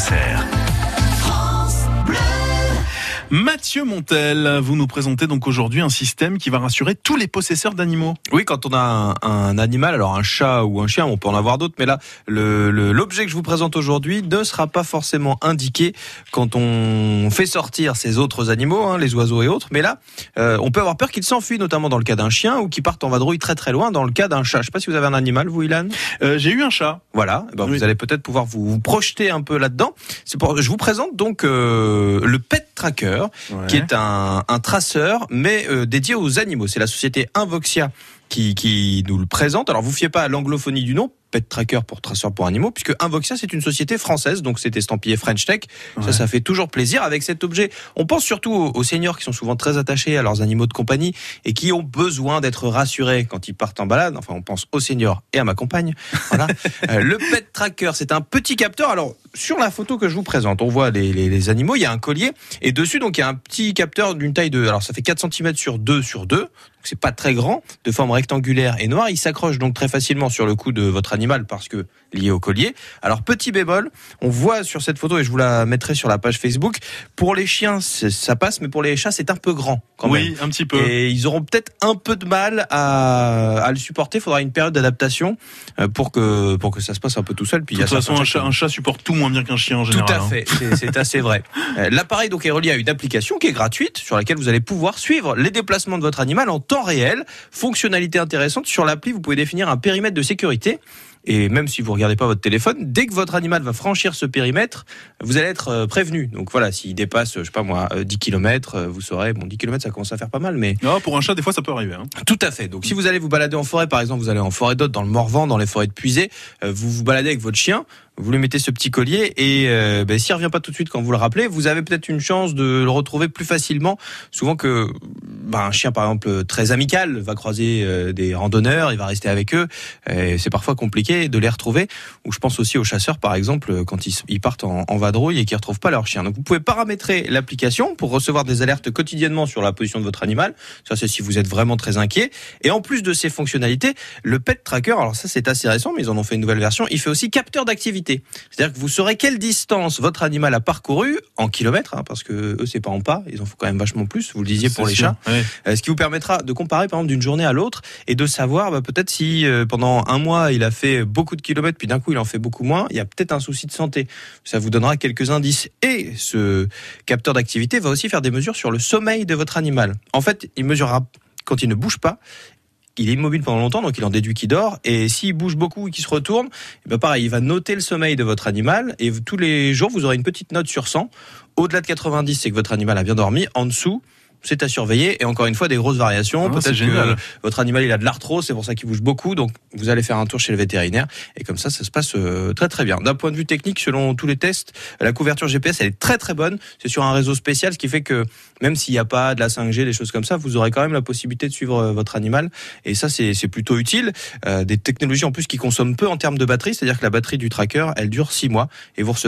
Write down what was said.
Auxerre. Mathieu Montel, vous nous présentez donc aujourd'hui un système qui va rassurer tous les possesseurs d'animaux. Oui, quand on a un, un, animal, alors un chat ou un chien, on peut en avoir d'autres, mais là, l'objet que je vous présente aujourd'hui ne sera pas forcément indiqué quand on fait sortir ces autres animaux, hein, les oiseaux et autres. Mais là, euh, on peut avoir peur qu'ils s'enfuient, notamment dans le cas d'un chien, ou qu'ils partent en vadrouille très très loin dans le cas d'un chat. Je sais pas si vous avez un animal, vous, Ilan euh, J'ai eu un chat. Voilà, eh ben, oui. vous allez peut-être pouvoir vous, vous, projeter un peu là-dedans. Pour, je vous présente donc euh, le Pet Tracker ouais. qui est un, un traceur, mais euh, dédié aux animaux. C'est la société Invoxia qui, qui nous le présente. Alors vous fiez pas à l'anglophonie du nom, Pet Tracker pour traceur pour animaux, puisque Invoxia c'est une société française, donc c'est estampillé French Tech. Ouais. Ça, ça fait toujours plaisir. Avec cet objet, on pense surtout aux, seniors qui sont souvent très attachés à leurs animaux de compagnie et qui ont besoin d'être rassurés quand ils partent en balade. Enfin, on pense aux seniors et à ma compagne. Voilà. euh, le Pet Tracker, c'est un petit capteur. Alors sur la photo que je vous présente, on voit les, les, les animaux. Il y a un collier et dessus donc il y a un petit capteur d'une taille de, alors ça fait 4 cm sur 2 sur 2 c'est pas très grand, de forme rectangulaire et noire. Il s'accroche donc très facilement sur le cou de votre animal parce que lié au collier. Alors petit bémol, on voit sur cette photo et je vous la mettrai sur la page Facebook. Pour les chiens, ça passe, mais pour les chats, c'est un peu grand quand oui, même. un petit peu. Et ils auront peut-être un peu de mal à, à le supporter. Il faudra une période d'adaptation euh, pour que pour que ça se passe un peu tout seul. Puis de toute façon, un chat, un chat, supporte tout moins bien qu'un chien en général. Tout à fait, hein. c'est assez vrai. Euh, l'appareil donc est relié à une application qui est gratuite sur laquelle vous allez pouvoir suivre les déplacements de votre animal en temps réel. Fonctionnalité intéressante sur l'appli, vous pouvez définir un périmètre de sécurité et même si vous regardez pas votre téléphone, dès que votre animal va franchir ce périmètre, vous allez être euh, prévenu. Donc voilà, s'il dépasse, je sais pas moi, 10 km, vous saurez, bon, 10 km, ça commence à faire pas mal, mais. Non, pour un chat, des fois, ça peut arriver. Hein. Tout à fait. Donc si vous allez vous balader en forêt, par exemple, vous allez en forêt d'Aude, dans le Morvan, dans les forêts de Puisée, vous vous baladez avec votre chien, vous lui mettez ce petit collier et euh, ben, s'il revient pas tout de suite quand vous le rappelez, vous avez peut-être une chance de le retrouver plus facilement. Souvent que ben, un chien par exemple très amical va croiser euh, des randonneurs, il va rester avec eux. C'est parfois compliqué de les retrouver. Ou je pense aussi aux chasseurs par exemple quand ils, partent en, vadrouille et qu'ils retrouvent pas leur chien. Donc vous pouvez paramétrer l'application pour recevoir des alertes quotidiennement sur la position de votre animal. Ça c'est si vous êtes vraiment très inquiet. Et en plus de ces fonctionnalités, le Pet Tracker, alors ça c'est assez récent, mais ils en ont fait une nouvelle version. Il fait aussi capteur d'activité. C'est-à-dire que vous saurez quelle distance votre animal a parcouru en kilomètres, hein, parce que eux c'est pas en pas, ils en font quand même vachement plus. Vous le disiez pour les sûr, chats, ouais. euh, ce qui vous permettra de comparer par exemple d'une journée à l'autre et de savoir bah, peut-être si euh, pendant un mois il a fait beaucoup de kilomètres, puis d'un coup il en fait beaucoup moins, il y a peut-être un souci de santé. Ça vous donnera quelques indices. Et ce capteur d'activité va aussi faire des mesures sur le sommeil de votre animal. En fait, il mesurera quand il ne bouge pas il est immobile pendant longtemps, donc il en déduit qu'il dort. Et s'il bouge beaucoup et qu'il se retourne, eh ben pareil, il va noter le sommeil de votre animal. Et tous les jours, vous aurez une petite note sur 100. Au-delà de 90, c'est que votre animal a bien dormi. En dessous, c'est à surveiller. Et encore une fois, des grosses variations. Ah, Peut-être que votre animal il a de l'arthrose, c'est pour ça qu'il bouge beaucoup. Donc vous allez faire un tour chez le vétérinaire. Et comme ça, ça se passe euh, très très bien. D'un point de vue technique, selon tous les tests, la couverture GPS elle est très très bonne. C'est sur un réseau spécial, ce qui fait que même s'il n'y a pas de la 5G, des choses comme ça, vous aurez quand même la possibilité de suivre euh, votre animal. Et ça, c'est plutôt utile. Euh, des technologies en plus qui consomment peu en termes de batterie, c'est-à-dire que la batterie du tracker, elle dure 6 mois et vous recevrez